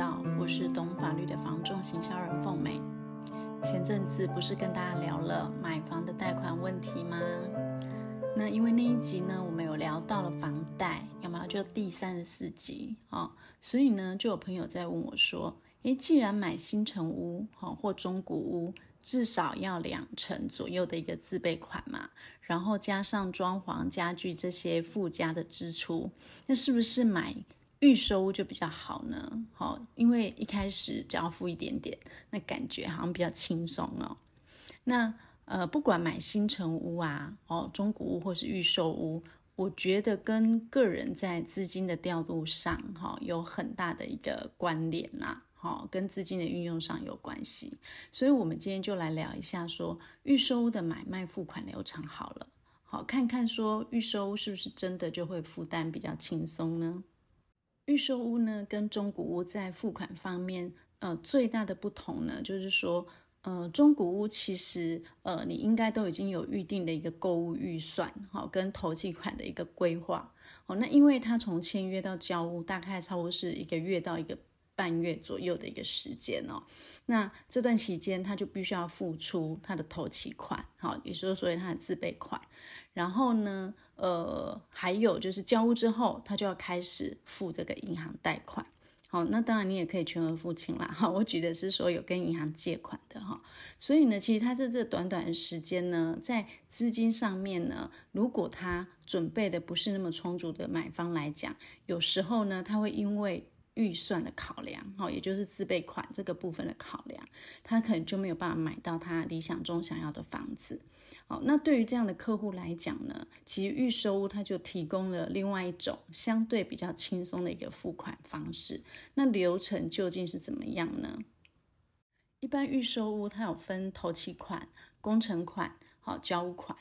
道，我是懂法律的房仲行销人凤美。前阵子不是跟大家聊了买房的贷款问题吗？那因为那一集呢，我们有聊到了房贷，有没有？就第三十四集哦，所以呢，就有朋友在问我说：“诶，既然买新城屋哈或中古屋，至少要两成左右的一个自备款嘛，然后加上装潢、家具这些附加的支出，那是不是买？”预售屋就比较好呢，好，因为一开始只要付一点点，那感觉好像比较轻松哦。那呃，不管买新城屋啊，哦，中古屋或是预售屋，我觉得跟个人在资金的调度上，哈，有很大的一个关联啦，好，跟资金的运用上有关系。所以，我们今天就来聊一下，说预售屋的买卖付款流程好了，好，看看说预售屋是不是真的就会负担比较轻松呢？预售屋呢，跟中古屋在付款方面，呃，最大的不同呢，就是说，呃，中古屋其实，呃，你应该都已经有预定的一个购物预算，好，跟投寄款的一个规划，哦，那因为它从签约到交屋，大概差不多是一个月到一个半月左右的一个时间哦，那这段期间他就必须要付出他的头期款，好，也就是说，所以他的自备款。然后呢，呃，还有就是交屋之后，他就要开始付这个银行贷款。好，那当然你也可以全额付清啦。哈，我举的是说有跟银行借款的哈。所以呢，其实他在这短短的时间呢，在资金上面呢，如果他准备的不是那么充足的买方来讲，有时候呢，他会因为预算的考量，哈，也就是自备款这个部分的考量，他可能就没有办法买到他理想中想要的房子。好，那对于这样的客户来讲呢，其实预售屋它就提供了另外一种相对比较轻松的一个付款方式。那流程究竟是怎么样呢？一般预售屋它有分头期款、工程款、好交屋款，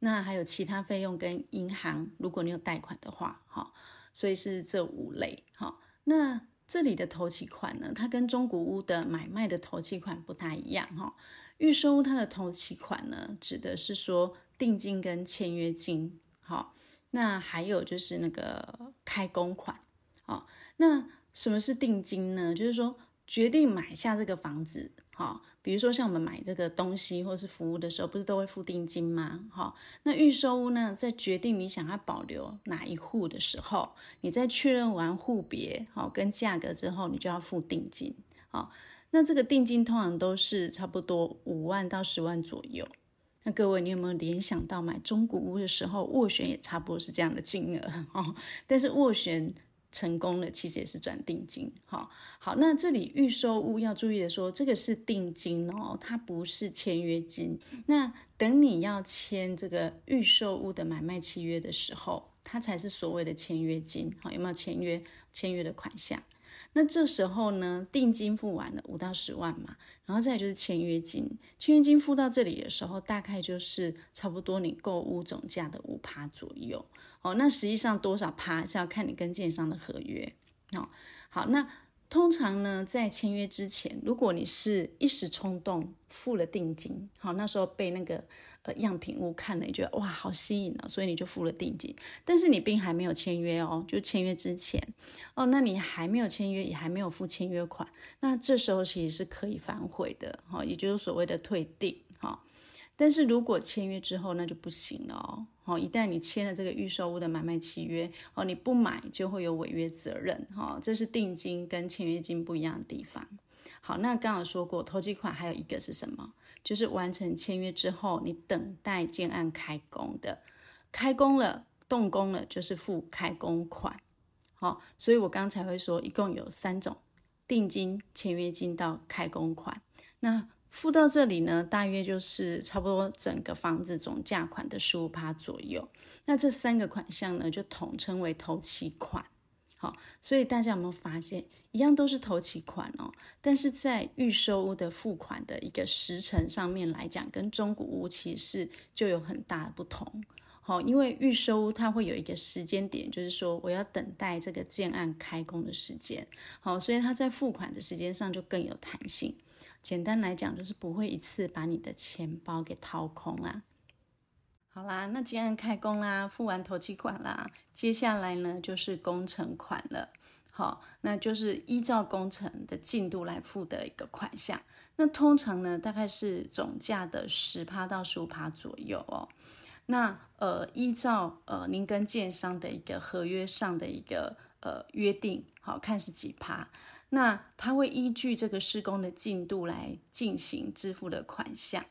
那还有其他费用跟银行，如果你有贷款的话，好，所以是这五类。好，那这里的投期款呢，它跟中古屋的买卖的投期款不太一样哈。预售屋它的投期款呢，指的是说定金跟签约金，好，那还有就是那个开工款，好，那什么是定金呢？就是说决定买下这个房子，好，比如说像我们买这个东西或是服务的时候，不是都会付定金吗？好，那预售屋呢，在决定你想要保留哪一户的时候，你在确认完户别好跟价格之后，你就要付定金，好。那这个定金通常都是差不多五万到十万左右。那各位，你有没有联想到买中古屋的时候，斡旋也差不多是这样的金额哦？但是斡旋成功了，其实也是转定金。好，好，那这里预售屋要注意的说，这个是定金哦，它不是签约金。那等你要签这个预售屋的买卖契约的时候，它才是所谓的签约金。好，有没有签约？签约的款项？那这时候呢，定金付完了五到十万嘛，然后再就是签约金，签约金付到这里的时候，大概就是差不多你购物总价的五趴左右哦。那实际上多少趴是要看你跟建商的合约哦。好，那。通常呢，在签约之前，如果你是一时冲动付了定金，好，那时候被那个呃样品屋看了，你觉得哇好吸引啊，所以你就付了定金。但是你并还没有签约哦，就签约之前哦，那你还没有签约，也还没有付签约款，那这时候其实是可以反悔的，哈，也就是所谓的退订，哈。但是如果签约之后，那就不行了哦。好，一旦你签了这个预售屋的买卖契约，哦，你不买就会有违约责任。哈，这是定金跟签约金不一样的地方。好，那刚刚说过，投机款还有一个是什么？就是完成签约之后，你等待建案开工的，开工了、动工了，就是付开工款。好，所以我刚才会说，一共有三种：定金、签约金到开工款。那付到这里呢，大约就是差不多整个房子总价款的十五趴左右。那这三个款项呢，就统称为头期款。好，所以大家有没有发现，一样都是头期款哦，但是在预售屋的付款的一个时程上面来讲，跟中古屋其实就有很大的不同。好，因为预售屋它会有一个时间点，就是说我要等待这个建案开工的时间。好，所以它在付款的时间上就更有弹性。简单来讲，就是不会一次把你的钱包给掏空啦。好啦，那既然开工啦，付完头期款啦，接下来呢就是工程款了。好，那就是依照工程的进度来付的一个款项。那通常呢，大概是总价的十趴到十五趴左右哦。那呃，依照呃您跟建商的一个合约上的一个呃约定，好，看是几趴。那他会依据这个施工的进度来进行支付的款项。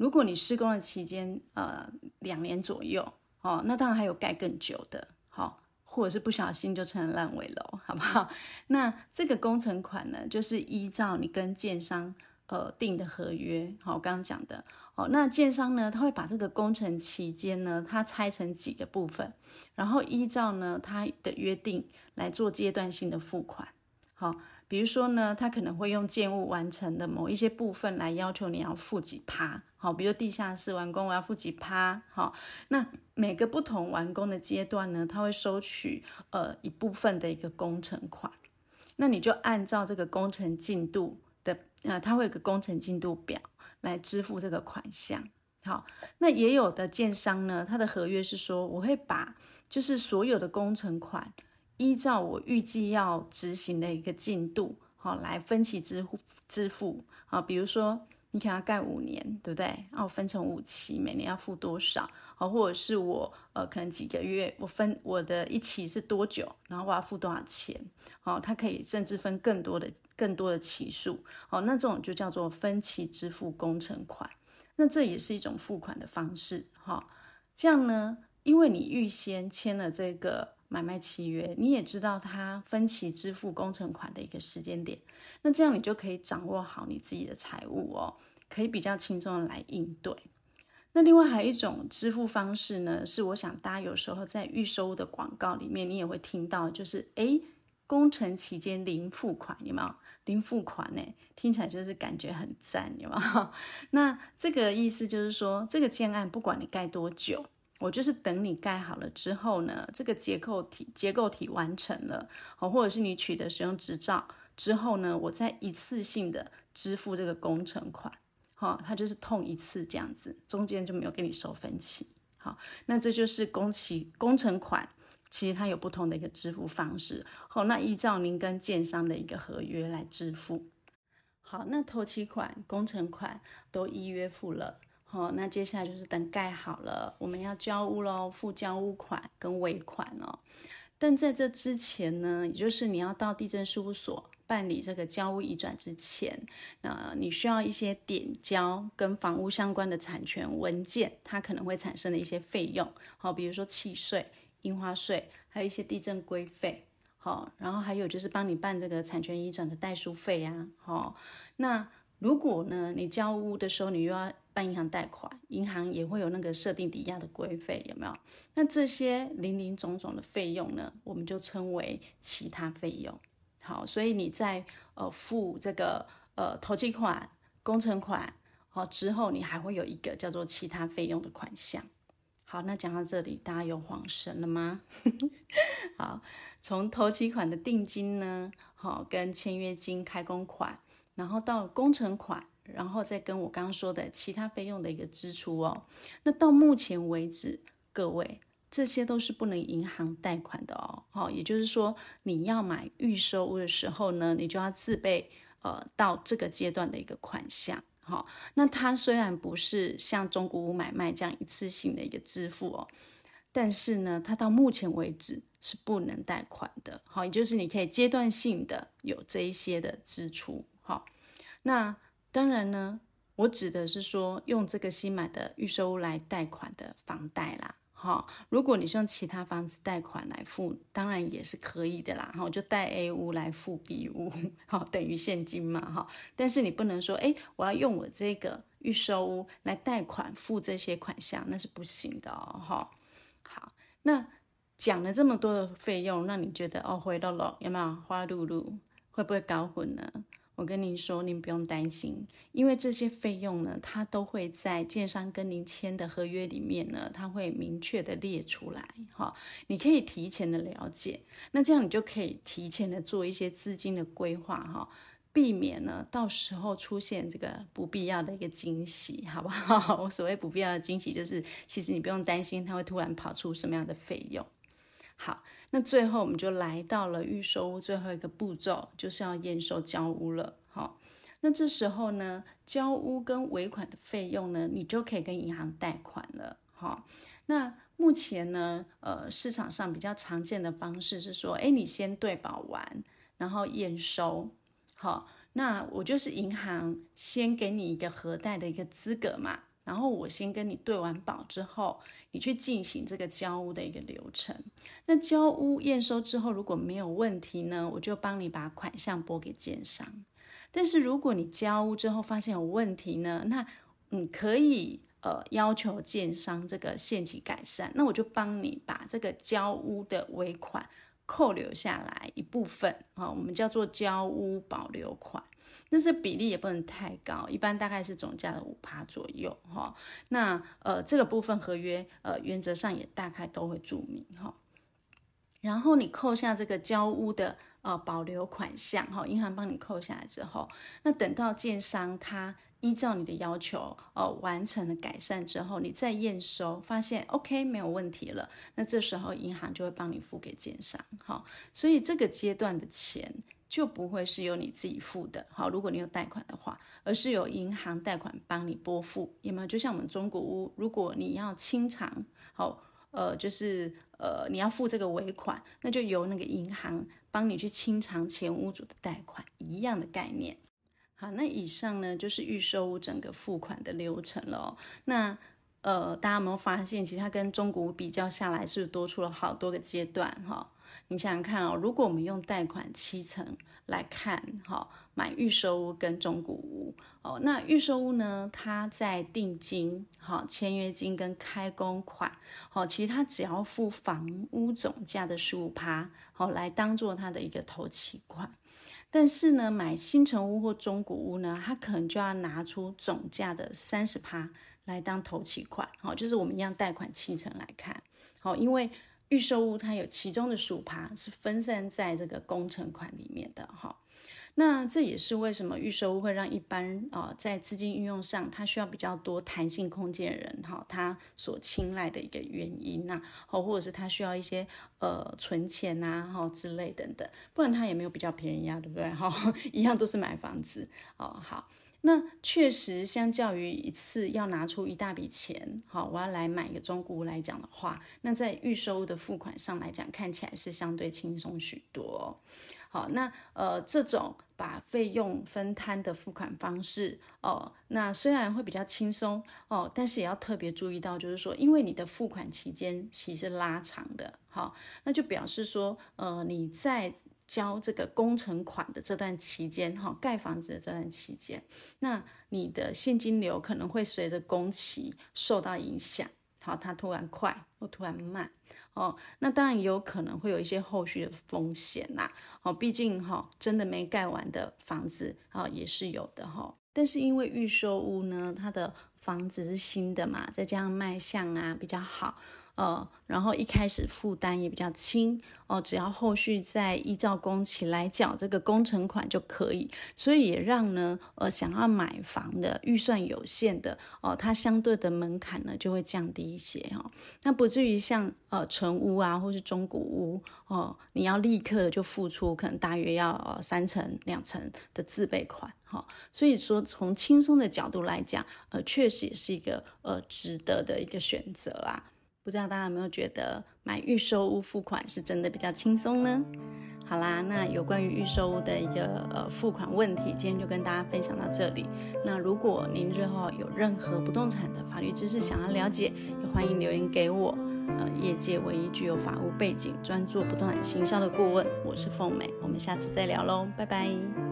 如果你施工的期间呃两年左右，哦，那当然还有盖更久的，好。或者是不小心就成了烂尾楼，好不好？那这个工程款呢，就是依照你跟建商呃订的合约，好，我刚刚讲的，哦，那建商呢，他会把这个工程期间呢，他拆成几个部分，然后依照呢他的约定来做阶段性的付款，好。比如说呢，他可能会用建物完成的某一些部分来要求你要付几趴，好，比如地下室完工我要付几趴，好，那每个不同完工的阶段呢，他会收取呃一部分的一个工程款，那你就按照这个工程进度的，呃，他会有个工程进度表来支付这个款项，好，那也有的建商呢，他的合约是说我会把就是所有的工程款。依照我预计要执行的一个进度，好，来分期支付支付啊。比如说，你可能要盖五年，对不对？那我分成五期，每年要付多少？好，或者是我呃，可能几个月，我分我的一期是多久，然后我要付多少钱？好，它可以甚至分更多的更多的期数。好，那这种就叫做分期支付工程款。那这也是一种付款的方式。好，这样呢，因为你预先签了这个。买卖契约，你也知道他分期支付工程款的一个时间点，那这样你就可以掌握好你自己的财务哦，可以比较轻松的来应对。那另外还有一种支付方式呢，是我想大家有时候在预收的广告里面，你也会听到，就是诶，工程期间零付款，有没有？零付款呢，听起来就是感觉很赞，有没有？那这个意思就是说，这个建案不管你盖多久。我就是等你盖好了之后呢，这个结构体结构体完成了，或者是你取得使用执照之后呢，我再一次性的支付这个工程款，好，它就是痛一次这样子，中间就没有给你收分期，好，那这就是工期工程款，其实它有不同的一个支付方式，好，那依照您跟建商的一个合约来支付，好，那头期款、工程款都依约付了。好，那接下来就是等盖好了，我们要交屋喽，付交屋款跟尾款哦。但在这之前呢，也就是你要到地政事务所办理这个交屋移转之前，那你需要一些点交跟房屋相关的产权文件，它可能会产生的一些费用，好，比如说契税、印花税，还有一些地震规费，好，然后还有就是帮你办这个产权移转的代书费啊，好，那如果呢，你交屋的时候你又要银行贷款，银行也会有那个设定抵押的规费，有没有？那这些零零总总的费用呢，我们就称为其他费用。好，所以你在呃付这个呃头期款、工程款，好之后，你还会有一个叫做其他费用的款项。好，那讲到这里，大家有恍神了吗？好，从头期款的定金呢，好跟签约金、开工款，然后到工程款。然后再跟我刚刚说的其他费用的一个支出哦，那到目前为止，各位这些都是不能银行贷款的哦。好，也就是说你要买预售屋的时候呢，你就要自备呃到这个阶段的一个款项。好，那它虽然不是像中古屋买卖这样一次性的一个支付哦，但是呢，它到目前为止是不能贷款的。好，也就是你可以阶段性的有这一些的支出。好，那。当然呢，我指的是说用这个新买的预售屋来贷款的房贷啦，哈。如果你是用其他房子贷款来付，当然也是可以的啦，哈。就贷 A 屋来付 B 屋，好，等于现金嘛，哈。但是你不能说，哎，我要用我这个预售屋来贷款付这些款项，那是不行的哦，哈。好，那讲了这么多的费用，那你觉得哦，回到了有没有花露露？会不会搞混呢？我跟您说，您不用担心，因为这些费用呢，它都会在建商跟您签的合约里面呢，它会明确的列出来，哈，你可以提前的了解，那这样你就可以提前的做一些资金的规划，哈，避免呢到时候出现这个不必要的一个惊喜，好不好？我 所谓不必要的惊喜，就是其实你不用担心它会突然跑出什么样的费用。好，那最后我们就来到了预售屋最后一个步骤，就是要验收交屋了。好，那这时候呢，交屋跟尾款的费用呢，你就可以跟银行贷款了。好，那目前呢，呃，市场上比较常见的方式是说，哎，你先对保完，然后验收。好，那我就是银行先给你一个核贷的一个资格嘛。然后我先跟你对完保之后，你去进行这个交屋的一个流程。那交屋验收之后，如果没有问题呢，我就帮你把款项拨给建商。但是如果你交屋之后发现有问题呢，那你可以呃要求建商这个限期改善，那我就帮你把这个交屋的尾款扣留下来一部分啊，我们叫做交屋保留款。但是比例也不能太高，一般大概是总价的五趴左右哈。那呃这个部分合约呃原则上也大概都会注明哈。然后你扣下这个交屋的呃保留款项哈，银行帮你扣下来之后，那等到建商他依照你的要求呃完成了改善之后，你再验收发现 OK 没有问题了，那这时候银行就会帮你付给建商哈。所以这个阶段的钱。就不会是由你自己付的，好，如果你有贷款的话，而是由银行贷款帮你拨付，有没有？就像我们中国屋，如果你要清偿，好，呃，就是呃，你要付这个尾款，那就由那个银行帮你去清偿前屋主的贷款，一样的概念。好，那以上呢就是预售屋整个付款的流程了。那呃，大家有没有发现，其实它跟中古屋比较下来，是多出了好多个阶段？哈。你想想看哦，如果我们用贷款七成来看，哈，买预售屋跟中古屋哦，那预售屋呢，它在定金、哈签约金跟开工款，好，其实它只要付房屋总价的十五趴，好，来当做它的一个头期款。但是呢，买新成屋或中古屋呢，它可能就要拿出总价的三十趴来当头期款，好，就是我们一样贷款七成来看，好，因为。预售屋它有其中的数趴是分散在这个工程款里面的哈，那这也是为什么预售屋会让一般啊在资金运用上它需要比较多弹性空间的人哈，他所青睐的一个原因呐，或或者是他需要一些呃存钱呐哈之类等等，不然他也没有比较便宜啊，对不对哈？一样都是买房子哦，好。那确实，相较于一次要拿出一大笔钱，好，我要来买一个中古屋来讲的话，那在预收的付款上来讲，看起来是相对轻松许多。好，那呃，这种把费用分摊的付款方式，哦，那虽然会比较轻松哦，但是也要特别注意到，就是说，因为你的付款期间其实拉长的，好，那就表示说，呃，你在。交这个工程款的这段期间，哈，盖房子的这段期间，那你的现金流可能会随着工期受到影响，好，它突然快或突然慢，哦，那当然有可能会有一些后续的风险呐，哦，毕竟哈，真的没盖完的房子啊也是有的哈，但是因为预售屋呢，它的房子是新的嘛，再加上卖相啊比较好。呃，然后一开始负担也比较轻哦，只要后续再依照工期来缴这个工程款就可以，所以也让呢，呃，想要买房的预算有限的哦，它相对的门槛呢就会降低一些哦，那不至于像呃成屋啊或是中古屋哦，你要立刻就付出可能大约要呃三成两成的自备款哈、所以说从轻松的角度来讲，呃，确实也是一个呃值得的一个选择啊。不知道大家有没有觉得买预售屋付款是真的比较轻松呢？好啦，那有关于预售屋的一个呃付款问题，今天就跟大家分享到这里。那如果您日后有任何不动产的法律知识想要了解，也欢迎留言给我。呃，业界唯一具有法务背景、专做不动产行销的顾问，我是凤美。我们下次再聊喽，拜拜。